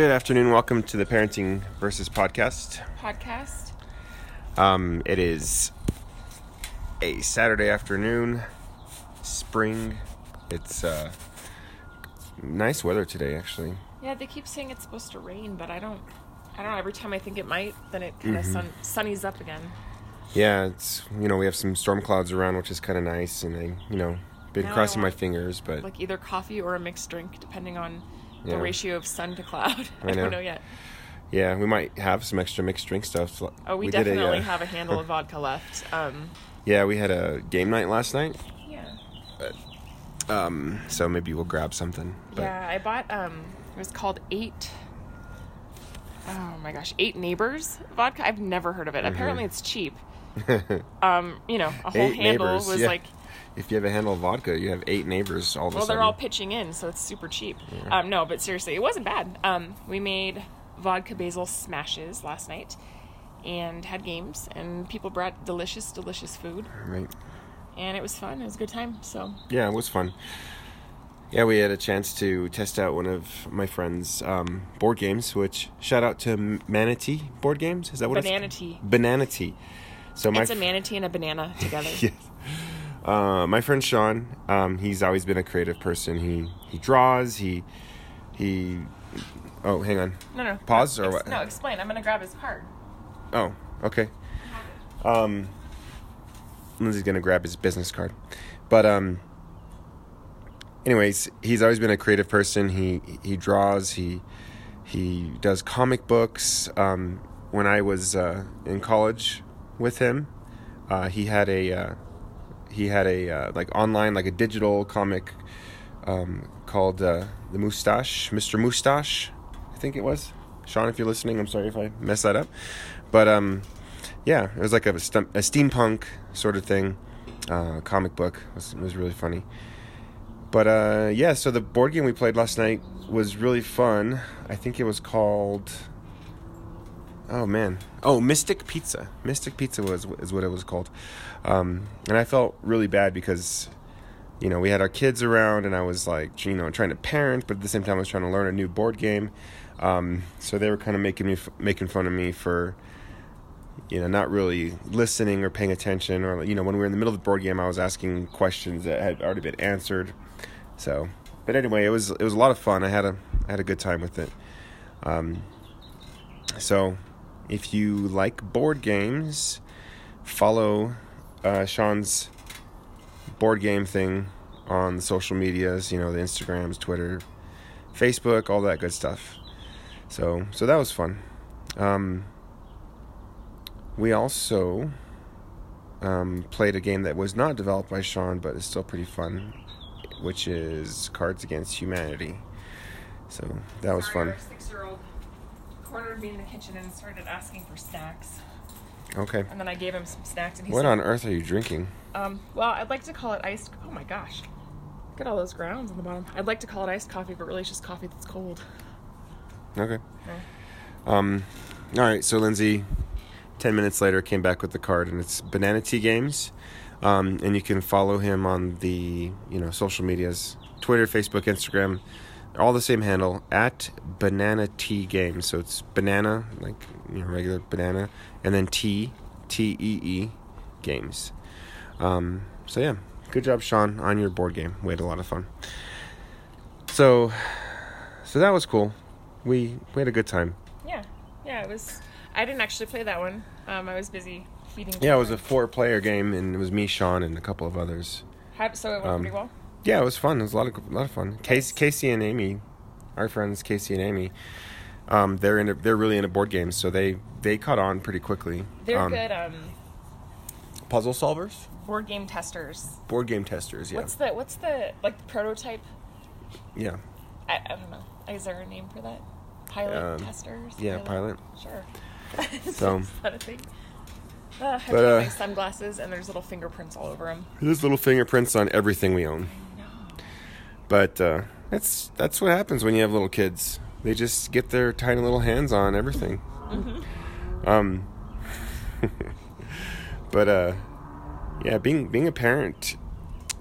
Good afternoon. Welcome to the Parenting versus Podcast. podcast. Um, it is a Saturday afternoon, spring. It's uh, nice weather today, actually. Yeah, they keep saying it's supposed to rain, but I don't. I don't know. Every time I think it might, then it kind of Mm-hmm. sun sunnies up again. Yeah, it's you know we have some storm clouds around, which is kind of nice, and I you know been Now crossing my fingers, but Like either coffee or a mixed drink, depending on the ratio of sun to cloud. I, I don't know yet. yeah, we might have some extra mixed drink stuff. Oh, we, did a, definitely uh, have a handle of vodka left. Um, Yeah, we had a game night last night, yeah. um, so maybe we'll grab something. But Yeah, I bought. Um, it was called Eight. Oh my gosh, Eight Neighbors vodka. I've never heard of it. Apparently, it's cheap. Um, you know, a whole Mm-hmm. Eight handle was yeah. like if you have a handle of vodka, you have eight neighbors all of a Well, sudden. they're all pitching in, so it's super cheap. Um, no, but seriously, it wasn't bad. Um, we made vodka basil smashes last night and had games, and people brought delicious, delicious food, right. and it was fun. It was a good time. So Yeah, it was fun. Yeah, we had a chance to test out one of my friends' um, board games. Which shout out to Manatee Board Games. Is that what banana it's? tea. Banana Tee. So my It's a manatee and a banana together. yes. Uh, my friend Sean, um, he's always been a creative person. He he draws. He he. Oh, hang on. No, no. Pause or ex- what? No, explain. I'm gonna grab his card. Oh, okay. Um, Lindsay's gonna grab his business card, but um. Anyways, he's always been a creative person. He he draws. He he does comic books. Um, when I was uh, in college with him, uh, he had a uh, he had a uh, like online like a digital comic um, called uh, the Mustache, Mr. Mustache, I think it was. Sean, if you're listening, I'm sorry if I messed that up, but um, yeah, it was like a, a steampunk sort of thing, uh, comic book. It was, it was really funny. But uh, yeah, so the board game we played last night was really fun. I think it was called. Oh man! Oh, Mystic Pizza. Mystic Pizza was is what it was called, um, and I felt really bad because, you know, we had our kids around, and I was like, you know, trying to parent, but at the same time, I was trying to learn a new board game. Um, so they were kind of making me making fun of me for, you know, not really listening or paying attention, or you know, when we were in the middle of the board game, I was asking questions that had already been answered. So, but anyway, it was it was a lot of fun. I had a I had a good time with it. Um, so, if you like board games, follow uh, Sean's board game thing on the social medias. You know, the Instagrams, Twitter, Facebook, all that good stuff. So, so that was fun. Um, we also um, played a game that was not developed by Sean, but is still pretty fun, which is Cards Against Humanity. So that was fun. Cornered me in the kitchen and started asking for snacks, Okay. and then I gave him some snacks, and he What said, on earth are you drinking? Um, well, I'd like to call it iced. Oh my gosh, look at all those grounds on the bottom. I'd like to call it iced coffee, but really it's just coffee that's cold. Okay. Um, all right. So Lindsay, ten minutes later, came back with the card, and it's Banana Tee Games, um, and you can follow him on the you know social medias, Twitter, Facebook, Instagram, all the same handle at Banana Tee Games. So it's banana, like you know regular banana, and then T T E E Games. Um, so yeah, good job, Sean, on your board game. We had a lot of fun. So, so that was cool. We we had a good time. Yeah, yeah. It was. I didn't actually play that one. Um, I was busy feeding. Yeah, it was a four-player game, and it was me, Sean, and a couple of others. How, so it went um, pretty well. Yeah, it was fun. It was a lot of a lot of fun. Casey, Casey and Amy, our friends Casey and Amy, um, they're into they're really into board games, so they they caught on pretty quickly. They're um, good um, puzzle solvers, board game testers. board game testers. Yeah, What's the what's the like the prototype? yeah, I, I don't know. Is there a name for that? Pilot Um, testers. yeah, pilot. Sure. So- Is that a thing? Uh, I But, uh, my sunglasses and there's little fingerprints all over them. There's little fingerprints on everything we own. But uh, that's that's what happens when you have little kids. They just get their tiny little hands on everything. Um, but uh, yeah, being being a parent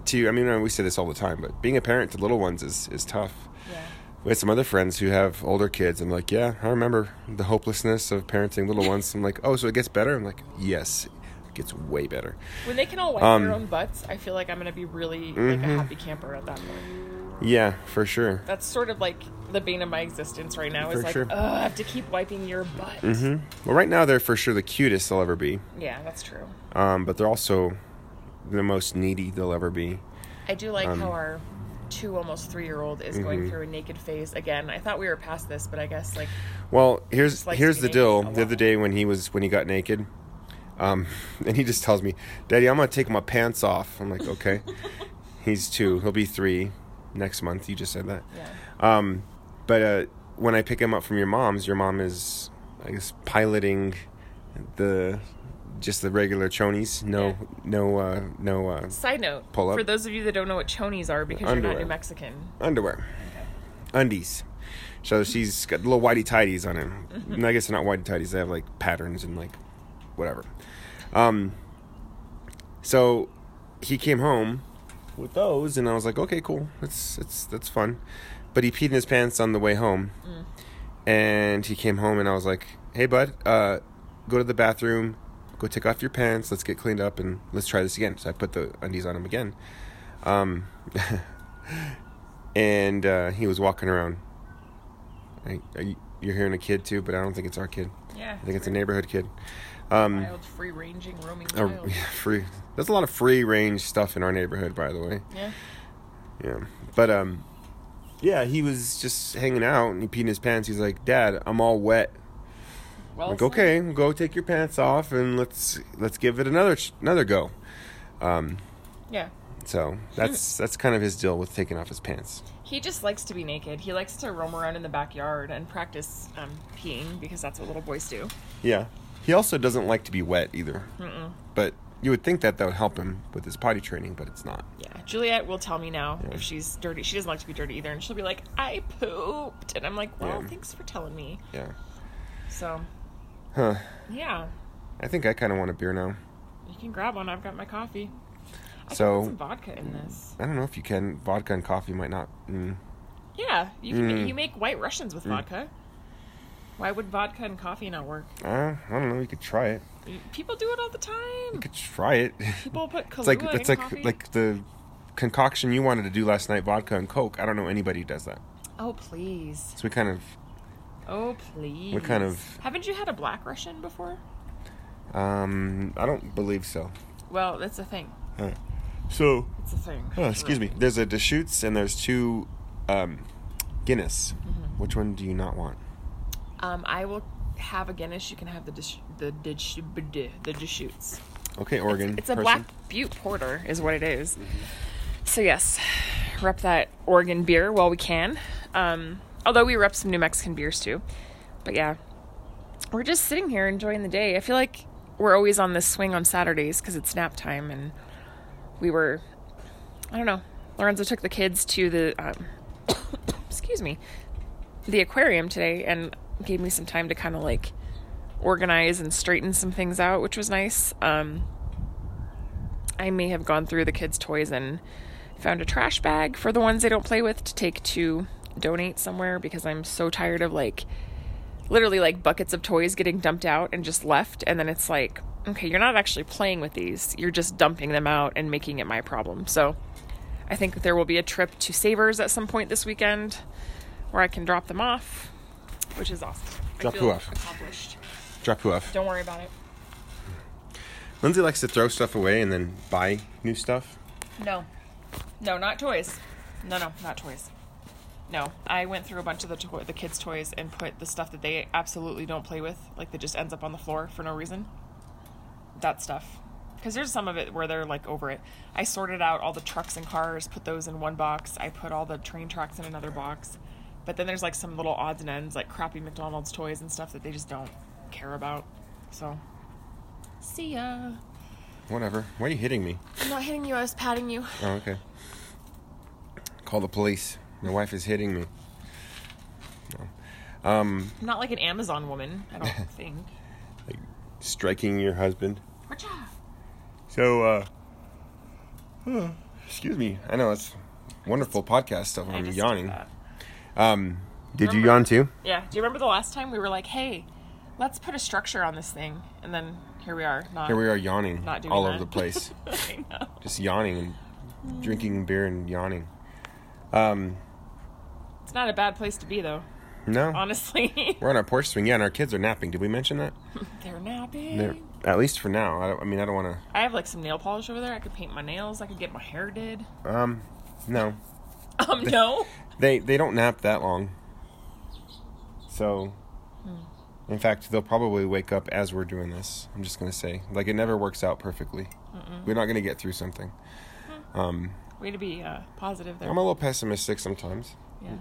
to I mean we say this all the time, but being a parent to little ones is is tough. Yeah. we had some other friends who have older kids. I'm like, yeah, I remember the hopelessness of parenting little ones. I'm like, oh, so it gets better? I'm like, yes, it gets way better. When they can all wipe Um, their own butts, I feel like I'm gonna be really like a Mhm. happy camper at that point. Yeah, for sure. That's sort of like the bane of my existence right now. Is For like, sure. oh, I have to keep wiping your butt. Mm-hmm. Well, right now they're for sure the cutest they'll ever be, Yeah, that's true. um, but they're also the most needy they'll ever be. I do like Um, how our two, almost three year old is going Mhm. through a naked phase again. I thought we were past this, but I guess like Well, here's here's the deal. The other day when he was when he got naked, um, and he just tells me, "Daddy, I'm gonna take my pants off." I'm like, "Okay." He's two. He'll be three next month. You just said that. yeah, Um, but uh, when I pick him up from your mom's, your mom is, I guess, piloting the just the regular chonies. No, Yeah. no, uh, no uh, Side note, Pull up. for those of you that don't know what chonies are because you're not New Mexican. underwear, undies. So she's got little whitey tidies on him. And I guess they're not whitey tidies. They have like patterns and like whatever. Um. So he came home with those, and I was like, okay, cool. That's that's that's fun. But he peed in his pants on the way home, and he came home, and I was like, hey, bud, uh, go to the bathroom, go take off your pants, let's get cleaned up, and let's try this again. So I put the undies on him again. Um. and uh, he was walking around. I, I, you're hearing a kid too, but I don't think it's our kid. Yeah, I think it's a neighborhood kid. Um, wild, free ranging, roaming a- wild. free. There's a lot of free range stuff in our neighborhood, by the way. Yeah, Yeah, but um, yeah, he was just hanging out and he peed in his pants. He's like, "Dad, I'm all wet." well, like, okay, go take your pants off and let's let's give it another another go. Um, Yeah, so that's that's kind of his deal with taking off his pants. he just likes to be naked. He likes to roam around in the backyard and practice um, peeing because that's what little boys do. Yeah. He also doesn't like to be wet either. Mm-mm. But you would think that that would help him with his potty training, but it's not. Yeah, Juliet will tell me now Yeah. if she's dirty. She doesn't like to be dirty either, and she'll be like, "I pooped," and I'm like, "Well, Yeah. thanks for telling me." Yeah. So, Huh. yeah, I think I kind of want a beer now. you can grab one. I've got my coffee. I So- some vodka in this. I don't know if you can. Vodka and coffee might not. Mm. Yeah, you can. Mm. You make White Russians with vodka. Why would vodka and coffee not work? Uh, I don't know. You could try it. People do it all the time. You could try it. People put Kahlua it's like it's like coffee. like the concoction you wanted to do last night, vodka and coke. I don't know anybody who does that. oh please, So we kind of oh please. We kind of- Haven't you had a Black Russian before? um I don't believe so. Well, that's a thing. Huh. So It's a thing. oh, excuse me. There's a Deschutes and there's two um Guinness. Mm-hmm. Which one do you not want? Um, I will have a Guinness. You can have the dish, the dish, the Deschutes. Okay, Oregon. It's a person. Black Butte Porter, is what it is. So yes, rep that Oregon beer while we can. Um, although we rep some New Mexican beers too. But yeah, we're just sitting here enjoying the day. I feel like we're always on this swing on Saturdays because it's nap time, and we were. I don't know. Lorenzo took the kids to the. Um, excuse me, the aquarium today, and gave me some time to kind of like organize and straighten some things out, which was nice. Um, I may have gone through the kids' toys and found a trash bag for the ones they don't play with to take to donate somewhere because I'm so tired of like literally like buckets of toys getting dumped out and just left. And then it's like, okay, you're not actually playing with these, you're just dumping them out and making it my problem. So I think there will be a trip to Savers at some point this weekend where I can drop them off, which is awesome. I Drop feel who off? Accomplished. Drop who off. Don't worry about it. Lindsay likes to throw stuff away and then buy new stuff. No. No, not toys. No, no, not toys. No, I went through a bunch of the to- the kids' toys and put the stuff that they absolutely don't play with, like that just ends up on the floor for no reason. That stuff. Because there's some of it where they're like over it. I sorted out all the trucks and cars, put those in one box. I put all the train tracks in another box. But then there's like some little odds and ends, like crappy McDonald's toys and stuff that they just don't care about. So, see ya. Whatever. Why are you hitting me? I'm not hitting you, I was patting you. Oh, okay. Call the police. My wife is hitting me. No. Um, I'm not like an Amazon woman, I don't think. like striking your husband. Wacha. So, uh, huh, excuse me. I know it's wonderful podcast stuff. I I'm just yawning. Did. Um, did you yawn too? Yeah. Do you remember the last time we were like, "Hey, let's put a structure on this thing," and then here we are, not Here we are yawning not all that. over the place. Just yawning and drinking beer and yawning. Um, It's not a bad place to be, though. no. Honestly, We're on our porch swing. Yeah, and our kids are napping. Did we mention that? they're napping. They're, at least for now. I, don't, I mean, I don't want to. I have like some nail polish over there. I could paint my nails. I could get my hair did. Um, no. Um, no. They they don't nap that long. So, Hmm. in fact, they'll probably wake up as we're doing this. I'm just gonna say, like, it never works out perfectly. We're not gonna get through something. Um, Way to be uh, positive there. I'm a little pessimistic sometimes. Yeah.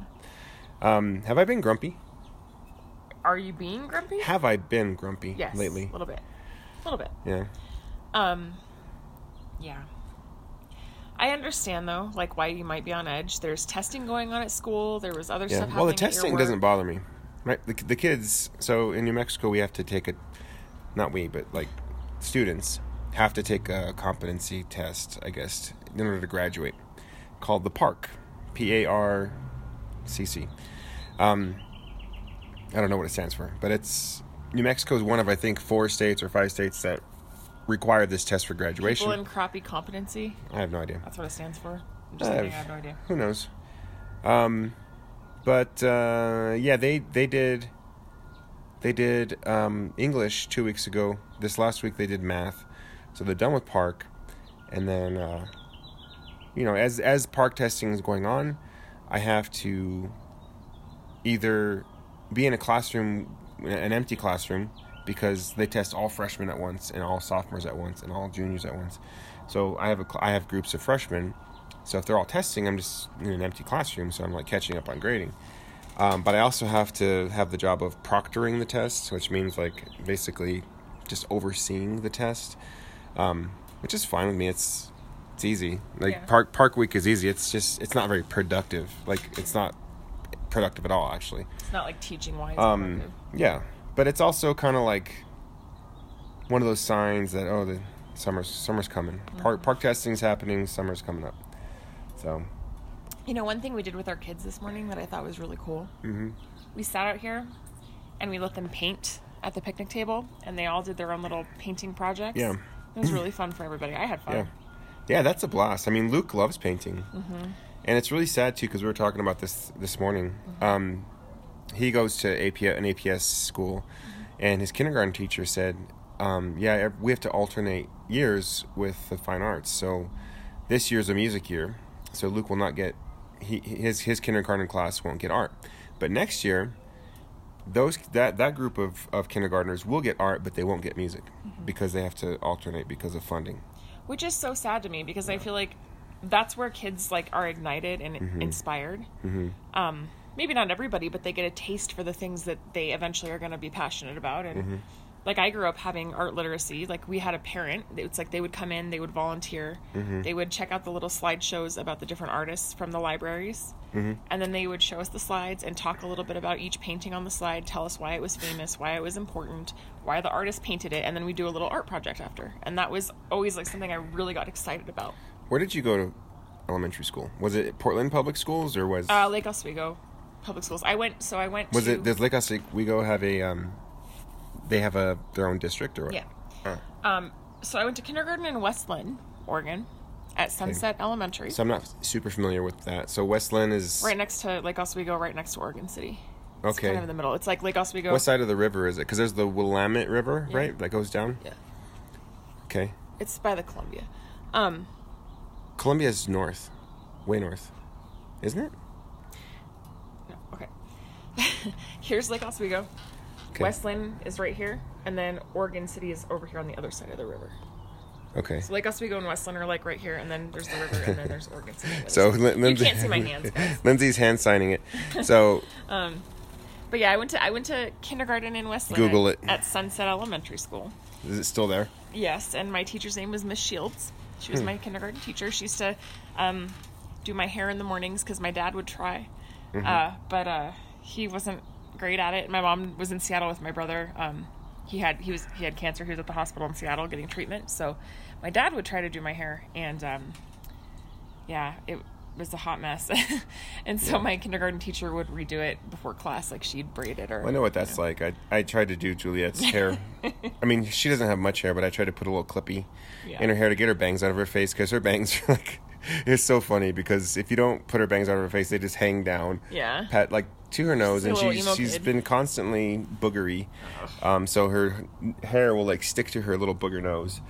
Um, have I been grumpy? Are you being grumpy? Have I been grumpy Yes. lately? A little bit. A little bit. Yeah. Um, yeah. I understand though, like why you might be on edge. There's testing going on at school. There was other Yeah. stuff. Well, the happening at your testing work. doesn't bother me. Right. The, the kids. So in New Mexico, we have to take a, not we, but like students have to take a competency test, I guess, in order to graduate, called the PARCC, P A R C C. Um, I don't know what it stands for, but it's New Mexico is one of I think four states or five states that require this test for graduation. People in crappie competency. I have no idea. That's what it stands for. I'm just I kidding. I have- have no idea. Who knows? Um, but uh, yeah, they they did they did um, English two weeks ago. This last week they did math, so they're done with PARCC, and then uh, you know as as PARCC testing is going on, I have to either be in a classroom, an empty classroom, because they test all freshmen at once and all sophomores at once and all juniors at once. So I have a I have groups of freshmen. So if they're all testing, I'm just in an empty classroom, so I'm like catching up on grading. Um, but I also have to have the job of proctoring the test, which means like basically just overseeing the test, um, which is fine with me. It's it's easy. Like Yeah. PARCC PARCC week is easy. It's just it's not very productive. Like it's not productive at all actually. It's not like teaching wise. Um, yeah, but it's also kind of like one of those signs that oh the summer's summer's coming. PARCC PARCC testing's happening. Summer's coming up. So You know, one thing we did with our kids this morning that I thought was really cool. mhm. We sat out here and we let them paint at the picnic table, and they all did their own little painting projects. Yeah. It was really fun for everybody. I had fun. yeah, yeah, that's a blast. I mean, Luke loves painting, mm-hmm. and it's really sad too because we were talking about this this morning. Um, he goes to AP, an APS school, and his kindergarten teacher said, um, "Yeah, we have to alternate years with the fine arts. So this year's a music year, so Luke will not get he his his kindergarten class won't get art, but next year." Those that that group of, of kindergartners will get art, but they won't get music because they have to alternate because of funding. Which is so sad to me because I feel like that's where kids like are ignited and Mm-hmm. inspired. Um, maybe not everybody, but they get a taste for the things that they eventually are going to be passionate about. And Mm-hmm. like I grew up having art literacy. Like we had a parent. It's like they would come in, they would volunteer, Mm-hmm. they would check out the little slideshows about the different artists from the libraries, Mm-hmm. and then they would show us the slides and talk a little bit about each painting on the slide, tell us why it was famous, why it was important, why the artist painted it, and then we do a little art project after. And that was always like something I really got excited about. Where did you go to elementary school? Was it Portland Public Schools or was Uh, Lake Oswego public schools. I went. So I went. was to, it does Lake Oswego have a um they have a their own district or what? Yeah. Oh. Um. So I went to kindergarten in West Linn, Oregon, at Sunset Elementary, So I'm not super familiar with that. So West Linn is right next to Lake Oswego, right next to Oregon City. It's okay. kind of in the middle. It's like Lake Oswego. What side of the river is it? Because there's the Willamette River, Yeah. right? That goes down. Yeah. Okay. It's by the Columbia. Um. Columbia is north, way north, isn't it? Here's Lake Oswego. Okay. West Linn is right here, and then Oregon City is over here on the other side of the river. Okay. So Lake Oswego and West Linn are like right here, and then there's the river, and then there's Oregon City. So. Lin- you can't see my hands, guys. Lindsay's hand signing it. So But yeah, I went to I went to kindergarten in West Linn Google at, it. at Sunset Elementary School. is it still there? Yes, and my teacher's name was Miss Shields. She Hmm. was my kindergarten teacher. She used to um, do my hair in the mornings because my dad would try, Mm-hmm. uh, but uh, he wasn't great at it. My mom was in Seattle with my brother. Um, he had he was he had cancer. He was at the hospital in Seattle getting treatment. So my dad would try to do my hair, and um, yeah, it was a hot mess, and so my kindergarten teacher would redo it before class, like she'd braid it or. I know what that's like. I I tried to do Juliet's hair. I mean, she doesn't have much hair, but I tried to put a little clippy Yeah. in her hair to get her bangs out of her face because her bangs are like. It's so funny because if you don't put her bangs out of her face, they just hang down. Yeah. Pat like to her nose, and little she's kid. been constantly boogery, um, so her hair will like stick to her little booger nose.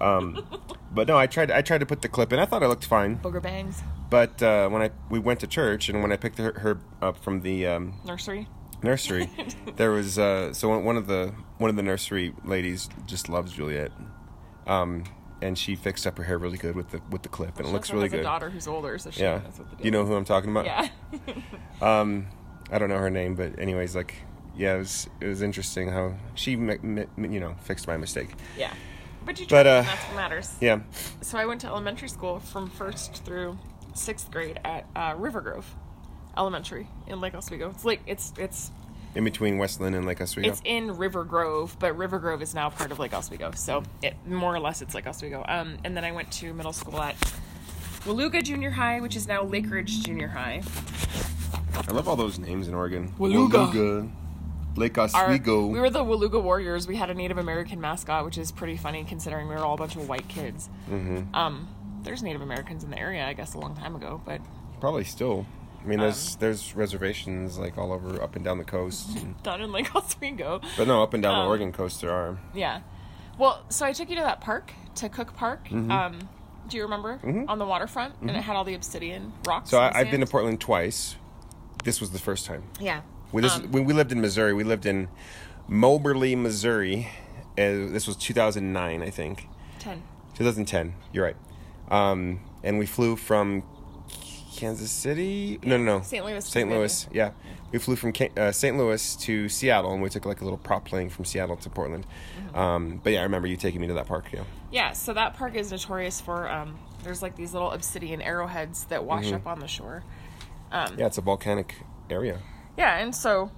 Um, but no, I tried I tried to put the clip in. I thought it looked fine. Booger bangs But uh, when I we went to church and when I picked her, her up from the um, nursery. nursery, there was uh, so one- of the one of the nursery ladies just loves Juliet, um, and she fixed up her hair really good with the with the clip, and it looks really has a good. daughter who's older, so she Yeah, knows what to do. you know who I'm talking about. Yeah. Um, I don't know her name, but anyways, like yeah, it was it was interesting how she mi- mi- you know fixed my mistake. yeah. But you But, uh, that's what matters. Yeah, So I went to elementary school from first through sixth grade at uh, River Grove Elementary in Lake Oswego. It's like it's it's in between West Linn and Lake Oswego. it's in River Grove, but River Grove is now part of Lake Oswego. So it more or less it's Lake Oswego. Um, and then I went to middle school at Waluga Junior High, which is now Lake Ridge Junior High. I love all those names in Oregon. Waluga. Waluga, Lake Our- Oswego. we were the Waluga Warriors. We had a Native American mascot, which is pretty funny considering we were all a bunch of white kids. mm-hmm. Um, there's Native Americans in the area, I guess, a long time ago, but Probably still. I mean, there's Um, there's reservations like all over up and down the coast, and- down in Lake Oswego. but no, up and down Um, the Oregon coast there are. Yeah. Well, so I took you to that park, to Cook Park. Um, do you remember? Mhm. On the waterfront, and it had all the obsidian rocks. So I, I've been to. Portland twice. This was the first time. Yeah. We this, Um, when we lived in Missouri. We lived in Moberly, Missouri. Uh, this was 2009, I think. Ten. 2010. You're right. Um, and we flew from Kansas City. No, no, no. St. Louis, St. Louis. Yeah, we flew from uh, St. Louis to Seattle, and we took like a little prop plane from Seattle to Portland. Mm-hmm. Um, but yeah, I remember you taking me to that park. Yeah. Yeah. So that park is notorious for um, there's like these little obsidian arrowheads that wash Mm-hmm. up on the shore. Um, Yeah, it's a volcanic area. Yeah, and so,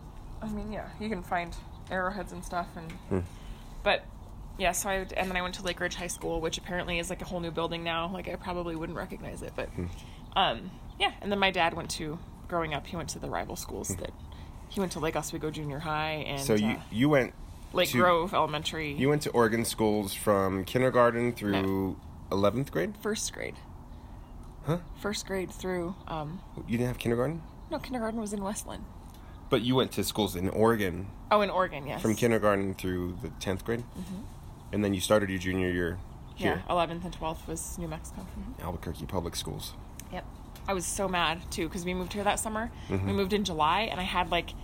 I mean, yeah, you can find arrowheads and stuff, and Hmm. but yeah, so I and then I went to Lake Ridge High School, which apparently is like a whole new building now. Like I probably wouldn't recognize it, but Hmm. um, yeah. And then my dad went to growing up. He went to the rival Hmm. schools that he went to Lake Oswego Junior High and So you uh, you went Lake to- Grove Elementary. you went to Oregon schools from kindergarten through eleventh grade. first grade. Huh? First grade through. Um, You didn't have kindergarten, no, kindergarten was in West Linn. but you went to schools in Oregon Oh, in Oregon, yes. from kindergarten through the tenth grade, and then you started your junior year Mm-hmm. Yeah, eleventh and twelfth was New Mexico. Mhm. Albuquerque Public Schools. Yep. I was so mad too because we moved here that summer. Mm-hmm. We moved in July, and I had like,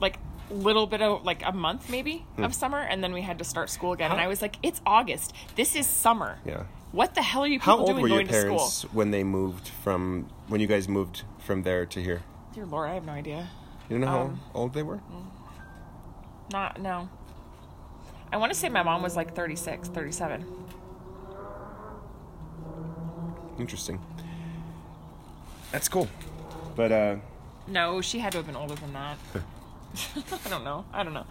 like little bit of like a month maybe of summer, and then we had to start school again. And Hmm. I was like, "It's August. This is summer. Yeah. What the hell are you people How old doing were your going to school?" parents when they moved from when you guys moved from there to here? Dear Lord, I have no idea. You don't know how Um, old they were? Not no. I want to say my mom was like 36, 37. Interesting. That's cool. But uh No, she had to have been older than that. I don't know. I don't know.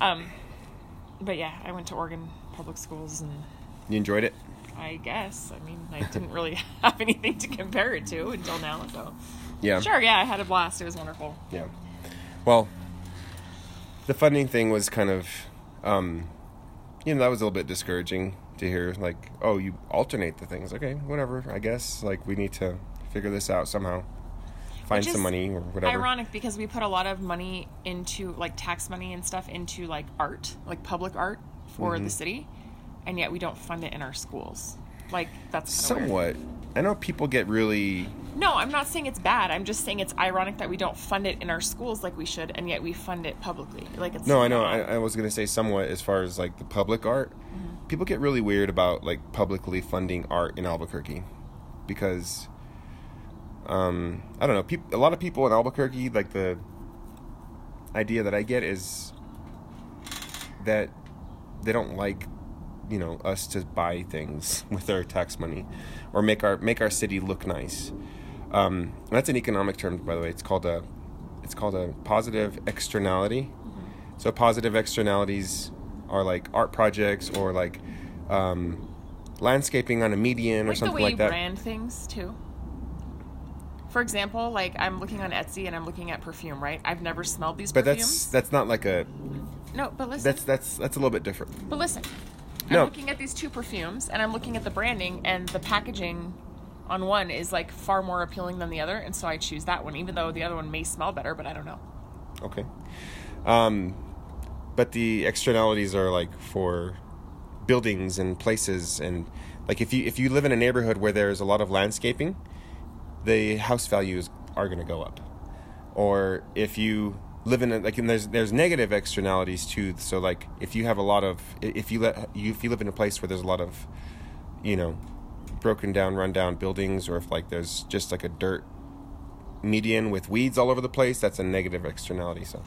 Um, but yeah, I went to Oregon public schools and you enjoyed it? I guess. I mean, I didn't really have anything to compare it to until now, so. Yeah. Sure, yeah, I had a blast. It was wonderful. Yeah. Well, the funding thing was kind of, um, you know, that was a little bit discouraging to hear. Like, oh, you alternate the things. Okay, whatever. I guess like we need to figure this out somehow. Find Which some money or whatever. Ironic because we put a lot of money into, like, tax money and stuff into, like, art, like public art for Mm-hmm. the city, and yet we don't fund it in our schools. Like, that's kinda weird. Somewhat. I know people get really. No, I'm not saying it's bad. I'm just saying it's ironic that we don't fund it in our schools like we should, and yet we fund it publicly. Like, it's No, I know. I, I was gonna say somewhat as far as like the public art. Mm-hmm. People get really weird about like publicly funding art in Albuquerque because um, I don't know. Peop- a lot of people in Albuquerque, like the idea that I get is that they don't like you know us to buy things with our tax money or make our make our city look nice. Um, that's an economic term, by the way. It's called a it's called a positive externality. So positive externalities are like art projects or like um, landscaping on a median or like the something way like you that. brand things too. For example, like I'm looking on Etsy and I'm looking at perfume, right? I've never smelled these But perfumes. that's that's not like a no, but listen. that's that's that's a little bit different. But listen, No. I'm looking at these two perfumes and I'm looking at the branding and the packaging on one is like far more appealing than the other, and so I choose that one, even though the other one may smell better, but I don't know. Okay. Um, but the externalities are like for buildings and places and like if you if you live in a neighborhood where there's a lot of landscaping, the house values are going to go up. Or if you live in a, like and there's there's negative externalities too. So like if you have a lot of if you let you if you live in a place where there's a lot of you know broken down run down buildings or if like there's just like a dirt median with weeds all over the place, that's a negative externality. So,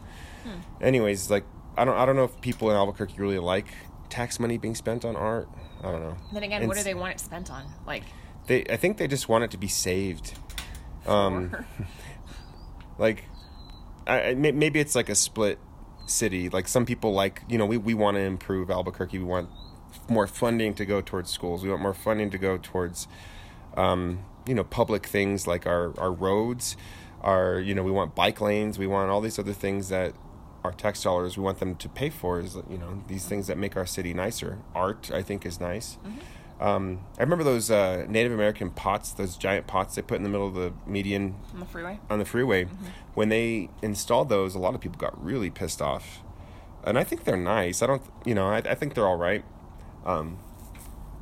anyways, like I don't I don't know if people in Albuquerque really like tax money being spent on art. I don't know. Then again, And what do they want it spent on? Like, They I think they just want it to be saved. Um, like I, maybe it's like a split city. Like some people like you know we, we want to improve albuquerque. We want more funding to go towards schools. We want more funding to go towards um, you know public things like our, our roads our you know we want bike lanes. We want all these other things that our tax dollars we want them to pay for is you know these things that make our city nicer. Art i think is nice um, i remember those uh, native american pots those giant pots they put in the middle of the median on the freeway. on the freeway. When they installed those, a lot of people got really pissed off, and I think they're nice. I don't, you know, I, I think they're all right, um,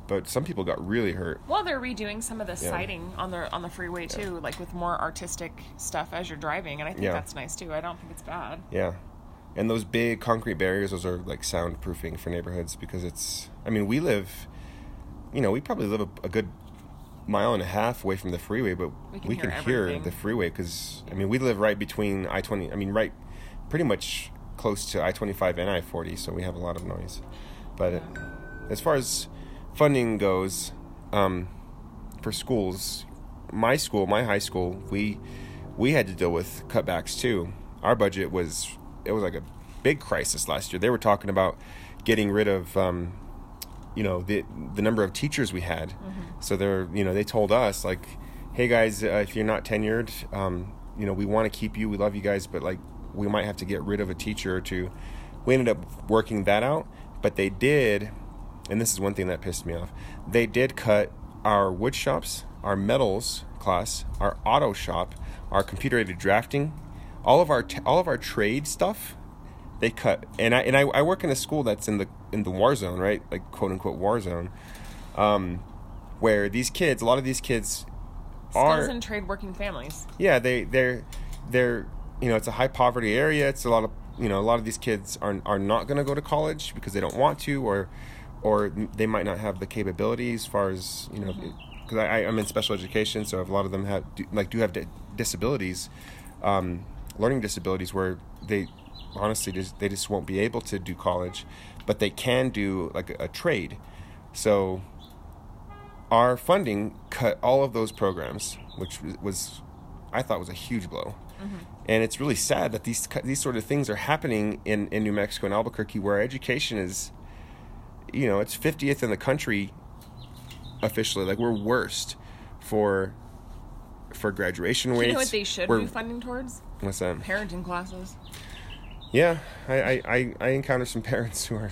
but some people got really hurt. Well, they're redoing some of the Yeah. siding on the on the freeway too, like with more artistic stuff as you're driving, and I think Yeah. that's nice too. I don't think it's bad. Yeah, and those big concrete barriers, those are like soundproofing for neighborhoods because it's. I mean, we live, you know, we probably live a, a good mile and a half away from the freeway, but We we can can, hear hear, the freeway because I mean we live right between I twenty. I mean right, pretty much close to I twenty five and I forty, so we have a lot of noise. But uh, as far as funding goes, um, for schools, my school, my high school, we we had to deal with cutbacks too. Our budget was it was like a big crisis last year. They were talking about getting rid of um, you know the the number of teachers we had. So they're you know they told us like, hey guys, uh, if you're not tenured, um, you know we want to keep you. We love you guys, but like we might have to get rid of a teacher or two. We ended up working that out, but they did, and this is one thing that pissed me off. They did cut our wood shops, our metals class, our auto shop, our computer aided drafting, all of our t- all of our trade stuff they cut and I and I, I work in a school that's in the in the war zone, right? Like quote unquote war zone. Um where these kids, a lot of these kids Skills are and trade working families. yeah, they they're they're you know, it's a high poverty area. It's a lot of you know, a lot of these kids are are not going to go to college because they don't want to or or they might not have the capabilities as far as, you know, because I, I'm in special education, so a lot of them have do, like do have di- disabilities, um, learning disabilities where they honestly just they just won't be able to do college, but they can do like a, a trade. So our funding cut all of those programs, which was I thought was a huge blow. Mm-hmm. And it's really sad that these these sort of things are happening in, in New Mexico and Albuquerque, where education is, you know, it's 50th in the country officially. Like we're worst for for graduation Do rates. you know what they should We're- be funding towards? What's that? Parenting classes. Yeah, I, I, I, I encounter some parents who are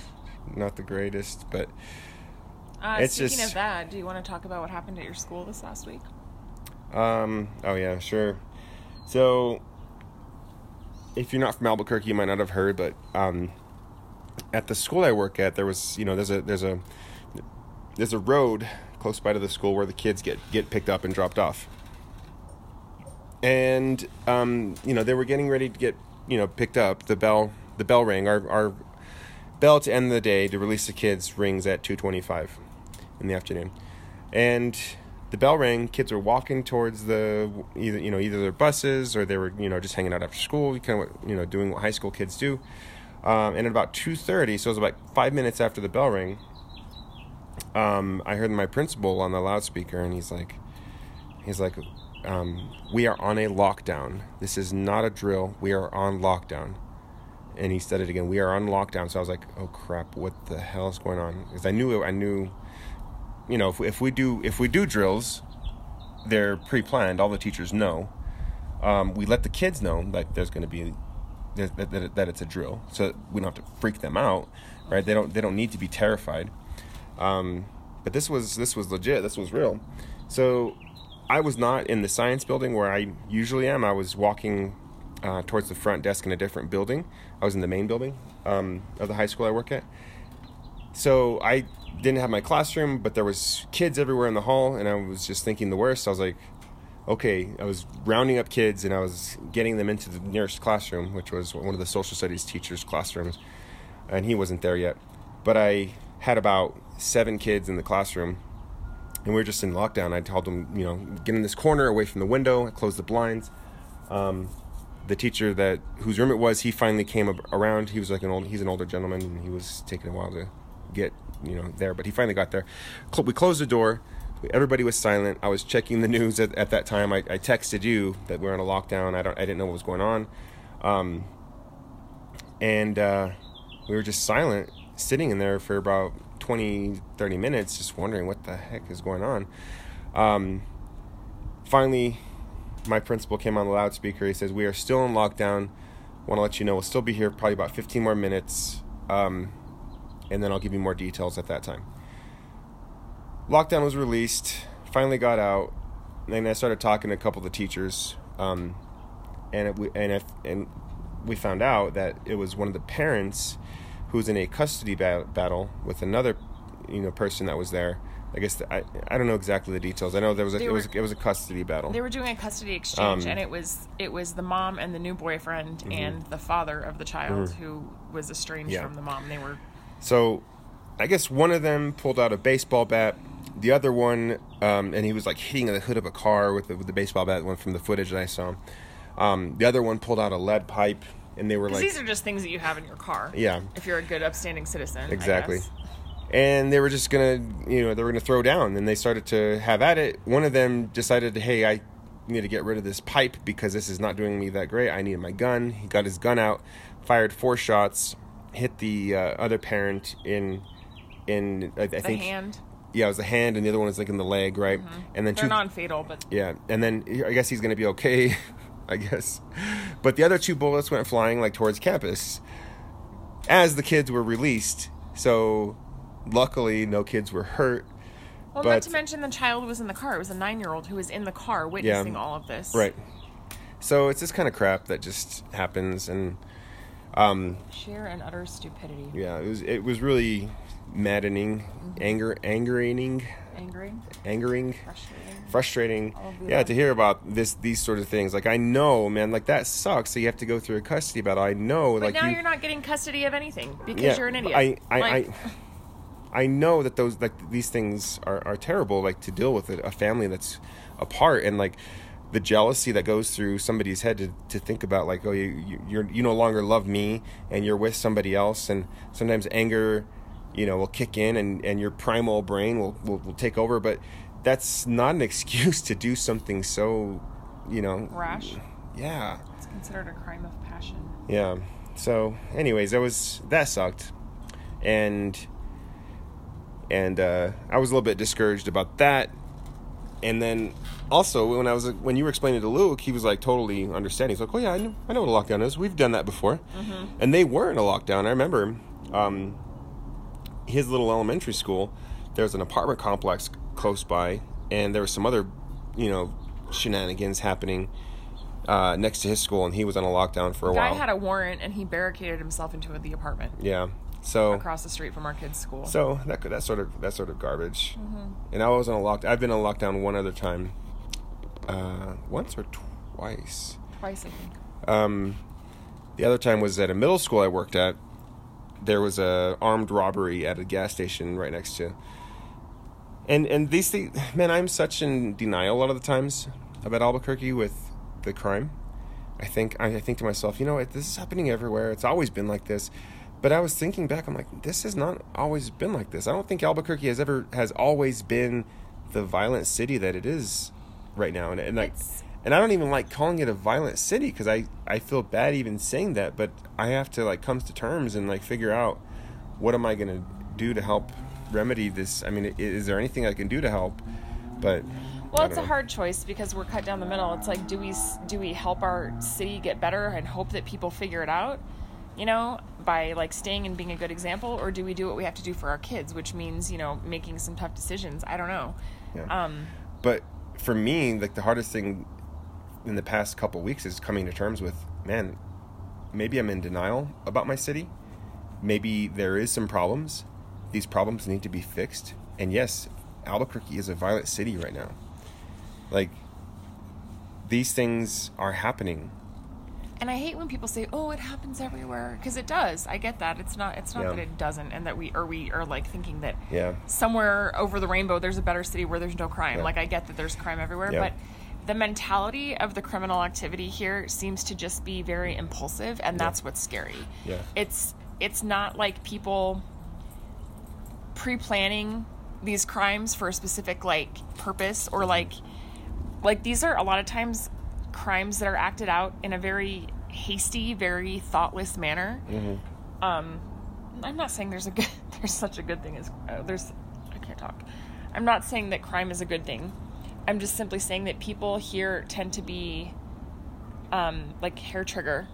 not the greatest, but Uh, It's speaking just- of that, do you want to talk about what happened at your school this last week? Um. Oh yeah, sure. So, if you're not from Albuquerque, you might not have heard, but um, at the school I work at, there was you know there's a there's a there's a road close by to the school where the kids get get picked up and dropped off. And um, you know they were getting ready to get you know picked up. The bell the bell rang. Our our bell to end the day to release the kids rings at two twenty five in the afternoon, and the bell rang. Kids were walking towards the either you know either their buses or they were you know just hanging out after school, kind of you know doing what high school kids do. Um, and at about two thirty, so it was about five minutes after the bell rang. Um, I heard my principal on the loudspeaker, and he's like, he's like, um, "We are on a lockdown. This is not a drill. We are on lockdown." And he said it again. We are on lockdown. So I was like, "Oh crap! What the hell is going on?" Because I knew, I knew you know, if, if we do if we do drills, they're pre-planned. All the teachers know, um, we let the kids know that there's going to be that, that, that it's a drill, so we don't have to freak them out, right? They don't they don't need to be terrified. Um, but this was this was legit. This was real. So I was not in the science building where I usually am. I was walking uh, towards the front desk in a different building. I was in the main building um, of the high school I work at. So I didn't have my classroom, but there was kids everywhere in the hall, and I was just thinking the worst. I was like, okay, I was rounding up kids and I was getting them into the nearest classroom, which was one of the social studies teachers' classrooms, and he wasn't there yet. But I had about seven kids in the classroom, and we were just in lockdown. I told them, you know, get in this corner away from the window. I closed the blinds. Um, the teacher that whose room it was, he finally came around. He was like an old, he's an older gentleman, and he was taking a while to get, you know, there. But he finally got there. We closed the door. Everybody was silent. I was checking the news at, at that time. I, I texted you that we are on a lockdown. I don't, I didn't know what was going on, um, and uh, we were just silent, sitting in there for about 20, 30 minutes, just wondering what the heck is going on. Um, finally, my principal came on the loudspeaker. He says, We are still in lockdown. Want to let you know we'll still be here probably about 15 more minutes. Um, and then I'll give you more details at that time. Lockdown was released, finally got out. Then I started talking to a couple of the teachers. Um, and, it, and, if, and we found out that it was one of the parents who's in a custody ba- battle with another, you know, person that was there. I guess the, I I don't know exactly the details. I know there was a, it was it was a custody battle. They were doing a custody exchange, um, and it was it was the mom and the new boyfriend mm-hmm. and the father of the child mm-hmm. who was estranged yeah. from the mom. They were so. I guess one of them pulled out a baseball bat. The other one, um, and he was like hitting the hood of a car with the, with the baseball bat. One from the footage that I saw. Um, the other one pulled out a lead pipe and they were like these are just things that you have in your car. Yeah. If you're a good upstanding citizen. Exactly. And they were just gonna, you know, they were gonna throw down. And they started to have at it. One of them decided, hey, I need to get rid of this pipe because this is not doing me that great. I need my gun. He got his gun out, fired four shots, hit the uh, other parent in, in I, I think hand. Yeah, it was the hand, and the other one was like in the leg, right? Mm-hmm. And then they're two, non-fatal, but yeah. And then I guess he's gonna be okay. I guess. But the other two bullets went flying like towards campus as the kids were released. So luckily, no kids were hurt. Well, but, not to mention the child was in the car. It was a nine-year-old who was in the car witnessing yeah, all of this. Right. So it's this kind of crap that just happens, and um, sheer and utter stupidity. Yeah, it was. It was really maddening, mm-hmm. anger, angering, angering, angering, frustrating. Frustrating. Yeah, to hear about this, these sort of things. Like I know, man, like that sucks. So you have to go through a custody battle. I know, but like now you, are not getting custody of anything because yeah, you're an idiot. I, I, like, I, I know that those like these things are, are terrible. Like to deal with a, a family that's apart and like the jealousy that goes through somebody's head to, to think about like oh you you you no longer love me and you're with somebody else and sometimes anger you know will kick in and, and your primal brain will, will, will take over but that's not an excuse to do something so you know rash? Yeah. It's considered a crime of passion. Yeah. So anyways that was that sucked. And and uh, i was a little bit discouraged about that. And then also when i was when you were explaining to luke he was like totally understanding. He's like oh yeah i know, I know what a lockdown is. We've done that before. Mm-hmm. and they were in a lockdown. I remember um, his little elementary school, there was an apartment complex close by, and there was some other, you know, shenanigans happening uh, next to his school, and he was on a lockdown for a the while. Guy had a warrant, and he barricaded himself into the apartment. Yeah. So across the street from our kids' school. So that that sort of that sort of garbage. Mm-hmm. And I was on a lock. I've been on lockdown one other time. Uh, once or twice. Twice, I think. Um, the other time was at a middle school I worked at, there was a armed robbery at a gas station right next to. And and these things, man, I'm such in denial a lot of the times about Albuquerque with the crime. I think I, I think to myself, you know, this is happening everywhere. It's always been like this. But I was thinking back, I'm like, this has not always been like this. I don't think Albuquerque has ever has always been the violent city that it is right now. And, and like, and I don't even like calling it a violent city because I, I feel bad even saying that, but I have to like come to terms and like figure out what am I gonna do to help remedy this. I mean, is there anything I can do to help? But Well, it's a know. hard choice because we're cut down the middle. It's like, do we do we help our city get better and hope that people figure it out, you know, by like staying and being a good example, or do we do what we have to do for our kids, which means you know making some tough decisions? I don't know. Yeah. Um, But for me, like the hardest thing in the past couple weeks is coming to terms with, man, maybe I'm in denial about my city. Maybe there is some problems. These problems need to be fixed. And yes, Albuquerque is a violent city right now. Like these things are happening. and I hate when people say, "Oh, it happens everywhere," because it does. I get that. It's not. It's not Yeah. that it doesn't, and that we or we are like thinking that Yeah. somewhere over the rainbow there's a better city where there's no crime. Yeah. Like I get that there's crime everywhere, but the mentality of the criminal activity here seems to just be very impulsive and that's what's scary. Yeah. It's it's not like people pre-planning these crimes for a specific like purpose or like like these are a lot of times crimes that are acted out in a very hasty, very thoughtless manner. Um, I'm not saying there's a good there's such a good thing as uh, there's I can't talk. I'm not saying that crime is a good thing. I'm just simply saying that people here tend to be um, like hair trigger.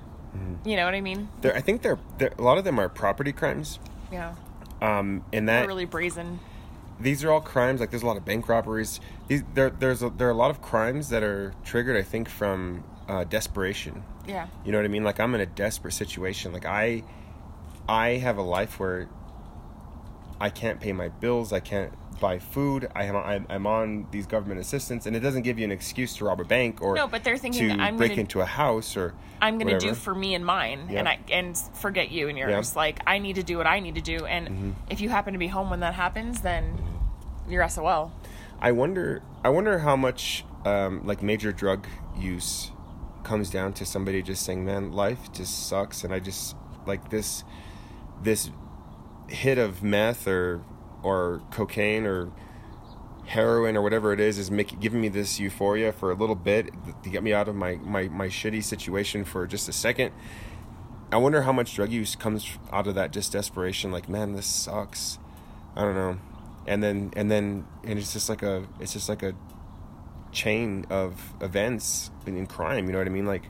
You know what I mean? There, I think they're, they're a lot of them are property crimes. Yeah. Um, and that really brazen. these are all crimes. Like there's a lot of bank robberies. These there there's a, there are a lot of crimes that are triggered. I think from uh, desperation. Yeah. You know what I mean? Like I'm in a desperate situation. Like I, I have a life where I can't pay my bills. I can't buy food. I am I'm, I'm on these government assistance, and it doesn't give you an excuse to rob a bank or No, but they're thinking, to I'm break gonna- into a house or I'm going to do for me and mine, and I and forget you and yours. Like I need to do what I need to do, and Mm-hmm. if you happen to be home when that happens, then you're SOL. I wonder. I wonder how much um, like major drug use comes down to somebody just saying, "Man, life just sucks," and I just like this this hit of meth or or cocaine or heroin or whatever it is is making giving me this euphoria for a little bit to get me out of my my my shitty situation for just a second. I wonder how much drug use comes out of that just desperation. Like, man, this sucks. I don't know. And then and then and it's just like a it's just like a chain of events in, crime. You know what I mean? Like,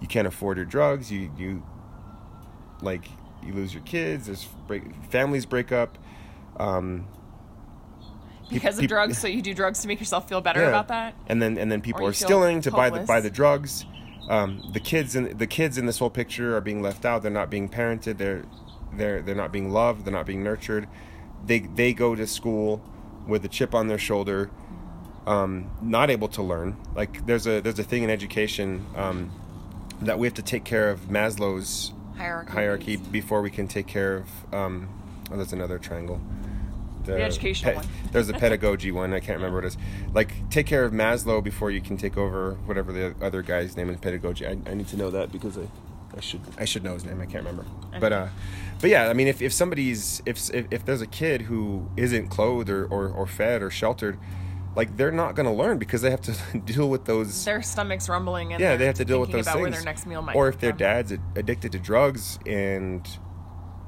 you can't afford your drugs. You you like you lose your kids. There's break families break up. Um, Because of peop- drugs, so you do drugs to make yourself feel better yeah. about that. And then and then people are stealing to buy the buy the drugs. Um, the kids in the kids in this whole picture are being left out. They're not being parented. They're they're they're not being loved. They're not being nurtured. They they go to school with a chip on their shoulder, um, not able to learn. Like there's a there's a thing in education um, that we have to take care of Maslow's Hierarchy. hierarchy before we can take care of. Um, oh, that's another triangle. The, educational one. There's a pedagogy one. I can't remember what it is. Like, take care of Maslow before you can take over whatever the other guy's name in pedagogy. I, I need to know that because I, I should I should know his name. I can't remember. But uh, but yeah. I mean, if, if somebody's if, if if there's a kid who isn't clothed or, or, or fed or sheltered, like they're not going to learn because they have to deal with those Their stomach's rumbling, and yeah, they're have to deal with those things. where their next meal might. or if their dad's addicted to drugs and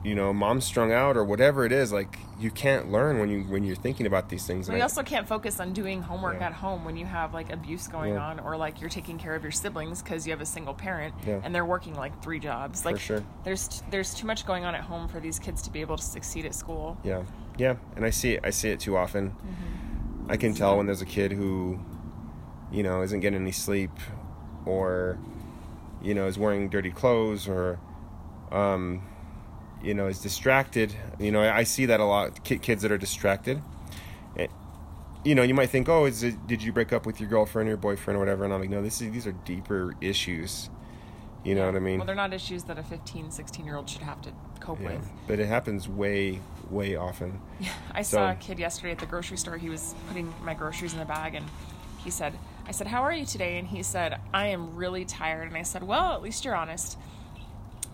you know mom's strung out or whatever it is, like you can't learn when you when you're thinking about these things. We And also can't focus on doing homework Yeah. at home when you have like abuse going Yeah. on, or like you're taking care of your siblings because you have a single parent Yeah. and they're working like three jobs. Like sure. there's t- there's too much going on at home for these kids to be able to succeed at school. Yeah, yeah, and I see it. I see it too often. Mm-hmm. I can tell when there's a kid who, you know, isn't getting any sleep, or, you know, is wearing dirty clothes, or, um, you know, is distracted. You know, I, see that a lot. Kids that are distracted. Eh, You know, you might think, oh, is it, did you break up with your girlfriend or your boyfriend or whatever? And I'm like, no, this is these are deeper issues. You know what I mean? Well, they're not issues that a 15, 16 year old should have to cope Yeah. with. But it happens way, way often. I saw a kid yesterday at the grocery store. He was putting my groceries in a bag, and he said, "I said, how are you today?" And he said, "I am really tired." And I said, "Well, at least you're honest."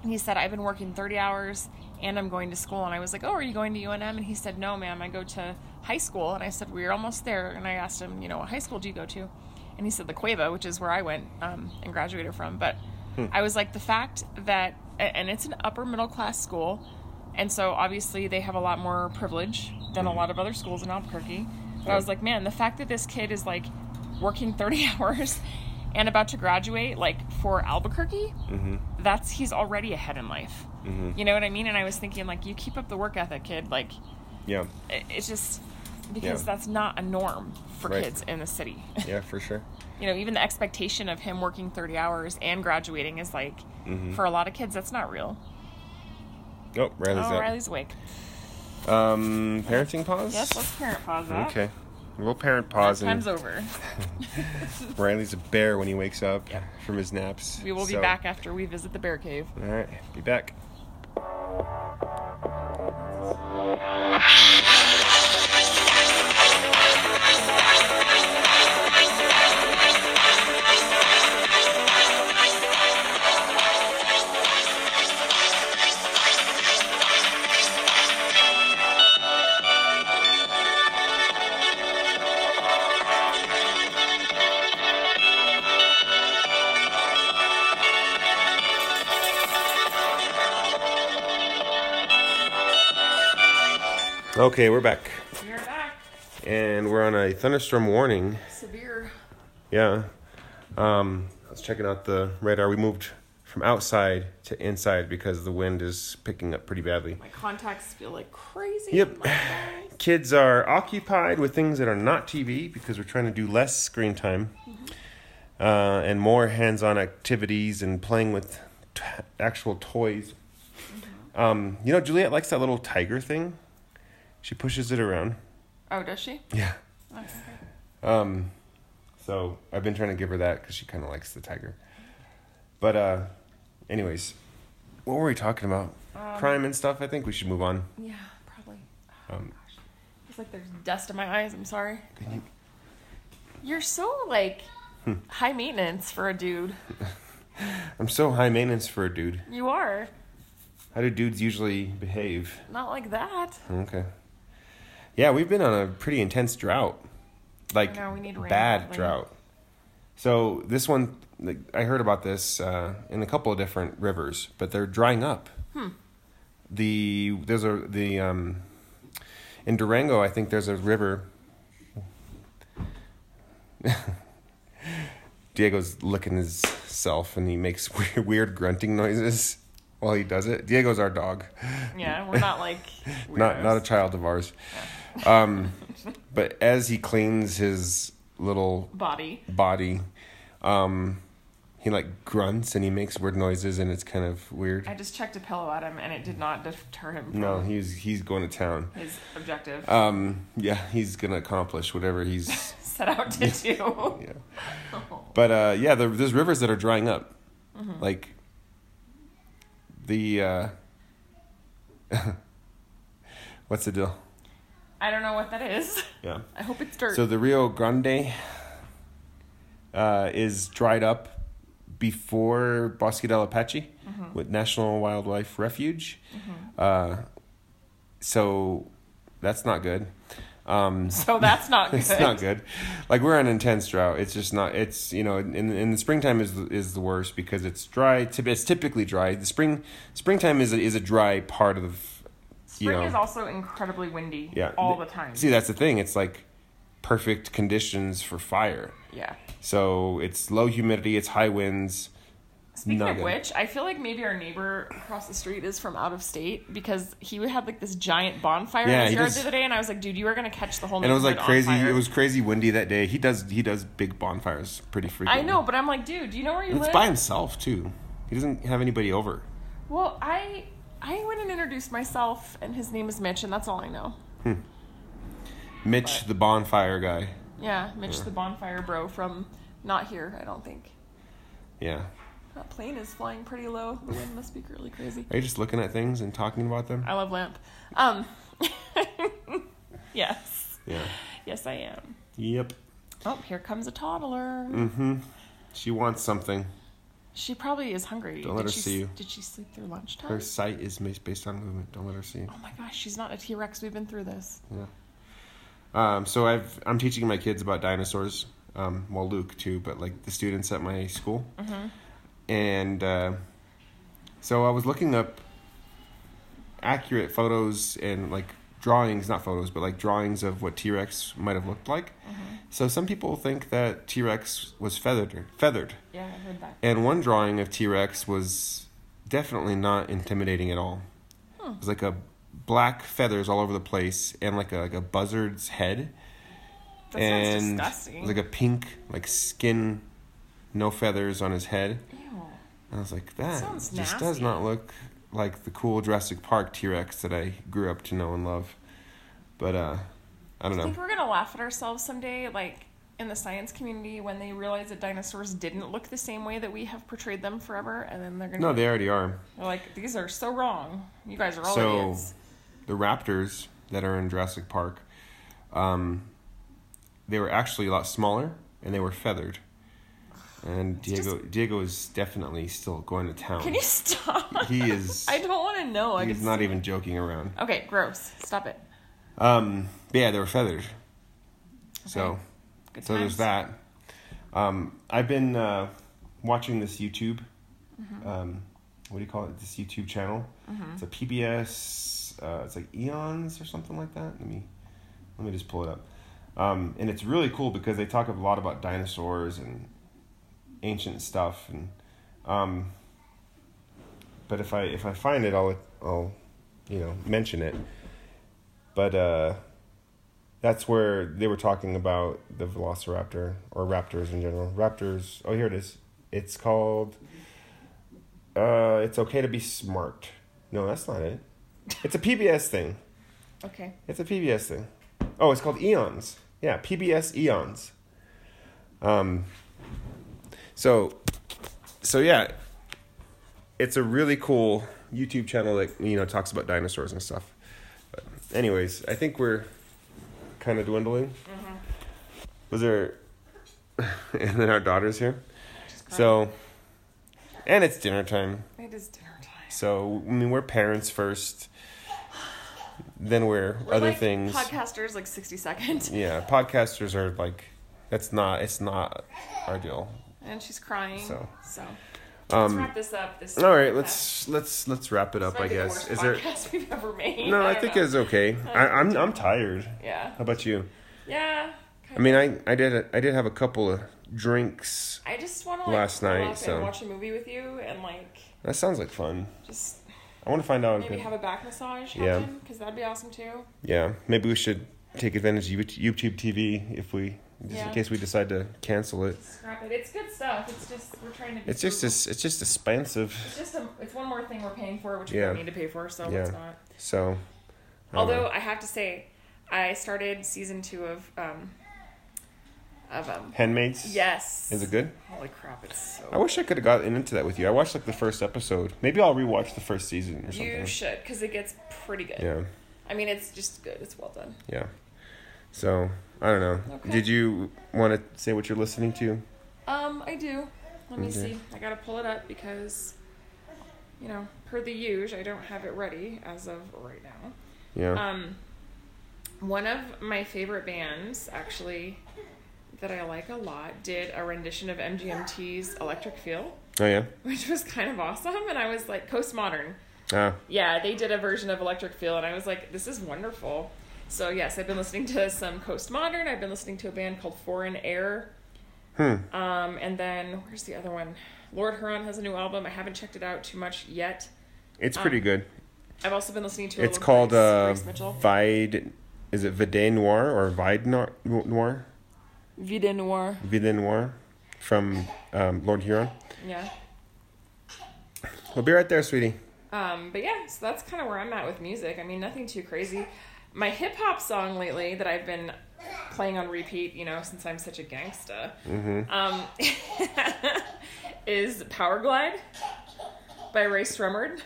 He said, "I've been working 30 hours, and I'm going to school." And I was like, "Oh, are you going to UNM?" And he said, "No, ma'am, I go to high school." And I said, "We're almost there." And I asked him, "You know, what high school do you go to?" And he said, "La Cueva, which is where I went um, and graduated from." But I was like, the fact that, and it's an upper middle class school, and so obviously they have a lot more privilege than a lot of other schools in Albuquerque. But I was like, man, the fact that this kid is like working 30 hours and about to graduate, like for Albuquerque, Mm-hmm. that's he's already ahead in life. Mhm. You know what I mean? And I was thinking, like, you keep up the work ethic, kid. Like, Yeah. it, it's just because Yeah. that's not a norm for Right. kids in the city. Yeah, for sure. you know, even the expectation of him working 30 hours and graduating is like, Mhm. for a lot of kids, that's not real. Oh, Riley's oh. Riley's awake. Um, parenting pause. Yes, let's parent pause that. Okay. We'll parent That pause time's and over. Riley's a bear when he wakes up Yep. from his naps. We will be back after we visit the bear cave. All right, be back. Okay, we're back, We're back. and we're on a thunderstorm warning. Severe. Yeah. Um, I was checking out the radar. We moved from outside to inside because the wind is picking up pretty badly. My contacts feel like crazy. Yep. in my eyes. Kids are occupied with things that are not TV because we're trying to do less screen time uh, and more hands on activities and playing with t- actual toys. Um, you know, Juliet likes that little tiger thing. She pushes it around. Oh, does she? Yeah. Okay. Um, so I've been trying to give her that because she kind of likes the tiger. But uh, anyways, what were we talking about? Um, Crime and stuff. I think we should move on. Yeah, probably. Oh, Um, gosh. It's like there's dust in my eyes. I'm sorry. you- You're so like Hmm. high maintenance for a dude. I'm so high maintenance for a dude. You are How do dudes usually behave? not like that. Okay. Yeah, we've been on a pretty intense drought. Like need bad drought. So this one, like, I heard about this uh, in a couple of different rivers, but they're drying up. Hmm. The there's a the um, in Durango, I think there's a river. Diego's licking his self, and he makes weird, weird grunting noises while he does it. Diego's our dog Yeah, we're not like not not a child of ours. Um, but as he cleans his little body. body, um, he like grunts and he makes weird noises, and it's kind of weird. I just checked a pillow at him, and it did not deter him from No, he's he's going to town. his objective Um, yeah, he's gonna accomplish whatever he's. set out to do. Yeah, but uh, yeah, there, there's rivers that are drying up, Mm-hmm. like the. Uh, what's the deal? I don't know what that is. Yeah. I hope it's dirt. So the Rio Grande uh, is dried up before Bosque del Apache Mm-hmm. with National Wildlife Refuge. Uh, so that's not good. Um, So that's not good. it's not good. Like we're on intense drought. It's just not. It's you know in in the springtime is is the worst because it's dry. It's typically dry. The spring springtime is a, is a dry part of the. Spring you know, is also incredibly windy yeah all the time. See, that's the thing. It's like perfect conditions for fire. yeah. So it's low humidity, it's high winds. Speaking Not of which, I feel like maybe our neighbor across the street is from out of state because he had like this giant bonfire Yeah, in his yard does- the other day, and I was like, dude, you are gonna catch the whole neighborhood. And it was like crazy. It was crazy windy that day. He does he does big bonfires pretty frequently. I know, but I'm like, dude, do you know where you And it's by himself too. He doesn't have anybody over. Well, I I went and introduced myself, and his name is Mitch, and that's all I know. Hmm. Mitch, But- the bonfire guy. Yeah, Mitch, the bonfire bro from not here, I don't think. Yeah. That plane is flying pretty low. The wind must be really crazy. Are you just looking at things and talking about them? I love lamp. Um, yes, Yeah. yes, I am. Yep. Oh, here comes a toddler. Mm-hmm. She wants something. She probably is hungry. Don't let did her she, see you. Did she sleep through lunchtime? Her sight is based on movement. Don't let her see. Oh my gosh, she's not a T Rex. We've been through this. Yeah. Um, so I've I'm teaching my kids about dinosaurs. Um, well, Luke too, but like the students at my school. Mm-hmm. And uh, so I was looking up accurate photos and like drawings, not photos, but like drawings of what T Rex might have looked like. Mm-hmm. So some people think that T Rex was feathered. Feathered, Yeah, I heard that. and one drawing of T Rex was definitely not intimidating at all. It was like a black feathers all over the place and like a like a buzzard's head That and it disgusting. was like a pink like skin, no feathers on his head. Ew. And I was like, that sounds just does not look like the cool Jurassic Park T Rex that I grew up to know and love. But uh, I don't know. I think we're gonna laugh at ourselves someday, like in the science community, when they realize that dinosaurs didn't look the same way that we have portrayed them forever, and then they're gonna No, they already are. they're like, these are so wrong. You guys are all So- idiots. The raptors that are in Jurassic Park, um, they were actually a lot smaller and they were feathered. And Diego Diego is definitely still going to town. Can you stop? He is. I don't want to know. I he's not even joking around. Okay, gross. Stop it. Um, but yeah, they were feathered. So, Good so there's that. Um, I've been uh, watching this YouTube. Mm-hmm. Um, what do you call it? This YouTube channel. It's a PBS. Uh, it's like Eons or something like that. Let me let me just pull it up. Um, and it's really cool because they talk a lot about dinosaurs and ancient stuff and. Um, but if I if I find it, I'll I'll you know mention it. But uh, that's where they were talking about the Velociraptor or raptors in general. Raptors. Oh, here it is. It's called. Uh, it's okay to be smart. No, that's not it. It's a PBS thing. Okay. It's a PBS thing. Oh, it's called Eons. Yeah, PBS Eons. Um. So, so yeah, it's a really cool YouTube channel that you know talks about dinosaurs and stuff. But anyways, I think we're kind of dwindling. Mm-hmm. Was there? and then our daughter's here. So, and it's dinner time. It is dinner time. So I mean, we're parents first. Then we're, We're other like things. Podcasters like sixty seconds, Yeah, podcasters are like, that's not. It's not our deal. And she's crying. So. So, let's Um, wrap this up. This all right, let's let's let's wrap it up. I the guess. worst Is there? we've ever made. No, I don't think know. it's okay. I, I'm I'm tired. Yeah. How about you? Yeah. I mean, I I did I did have a couple of drinks. I just want to like Last night, so- and watch a movie with you and like That sounds like fun. just I want to find out. maybe have a back massage Yeah. because that'd be awesome too. yeah, maybe we should take advantage of YouTube TV if we, just Yeah. in case we decide to cancel it. Scrap it. It's good stuff. It's just we're trying to. Be It's just this. It's just expensive. It's just a, it's one more thing we're paying for, which we don't need to pay for, so Yeah. let's not. So. I Although know. I have to say, I started season two of um of um Handmaids. yes. Is it good? Holy crap! It's so. I wish I could have gotten into that with you. I watched like the first episode. Maybe I'll rewatch the first season or something. You should, because it gets pretty good. yeah, I mean, it's just good. It's well done. yeah. So I don't know. Okay. Did you want to say what you're listening to? Um, I do. Let me Okay. see. I gotta pull it up because, you know, per the usual, I don't have it ready as of right now. Yeah. Um, one of my favorite bands, actually, that I like a lot, did a rendition of MGMT's Electric Feel, oh yeah. which was kind of awesome. And I was like, Coast Modern. Ah. Yeah, they did a version of Electric Feel, and I was like, this is wonderful. So, yes, I've been listening to some Coast Modern. I've been listening to a band called Foreign Air. Hmm. Um, and then, where's the other one? Lord Huron has a new album. I haven't checked it out too much yet. It's pretty Um, good. I've also been listening to It's little called Grace, uh, Grace Vide. Is it Vide Noir or Vide Noir? Noir? Vide Noir. Vide Noir from um, Lord Huron. Yeah. We'll be right there, sweetie. Um, but yeah, so that's kind of where I'm at with music. I mean, nothing too crazy. My hip hop song lately that I've been playing on repeat, you know, since I'm such a gangsta, Mm-hmm. um, is Power Glide by Rae Sremmurd.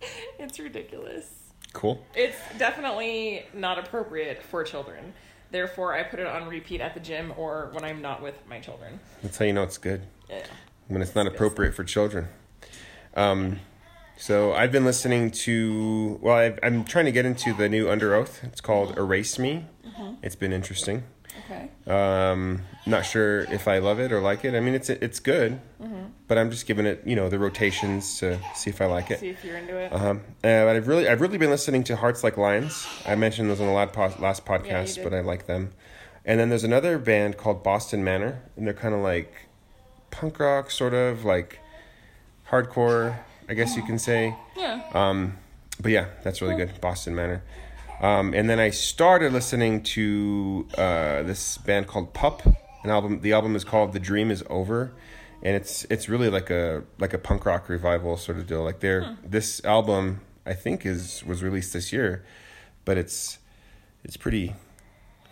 it's ridiculous. Cool. It's definitely not appropriate for children. Therefore, I put it on repeat at the gym or when I'm not with my children. That's how you know it's good. Yeah. when it's not It's good appropriate for children. Um, so I've been listening to. Well, I've, I'm trying to get into the new Underoath. It's called Erase Me. It's been interesting. Okay. Um, not sure if I love it or like it. I mean, it's it's good. Mhm. but I'm just giving it, you know, the rotations to see if I like it. See if you're into it. Uh-huh. Uh, but I've really, I've really been listening to Hearts Like Lions. I mentioned those on the last, po- last podcast, did. but I like them. And then there's another band called Boston Manor, and they're kind of like punk rock, sort of like hardcore, I guess you can say. Yeah. Um, but yeah, that's really good, Boston Manor. Um, and then I started listening to uh, this band called Pup. An album. The album is called "The Dream Is Over," and it's it's really like a like a punk rock revival sort of deal. Like they're this album I think is was released this year, but it's it's pretty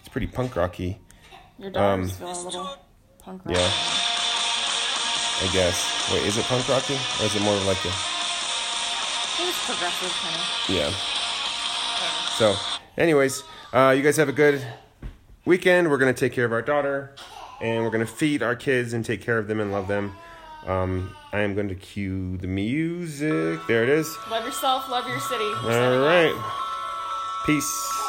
it's pretty punk rocky. Your daughter's um, feeling a little punk rock. Yeah. I guess. Wait, is it punk rocky or is it more like a I think it's progressive kind of. Yeah. So, anyways, uh, you guys have a good weekend. We're gonna take care of our daughter, and we're gonna feed our kids and take care of them and love them. Um, I am going to cue the music. There it is. Love yourself, love your city. All off. Peace.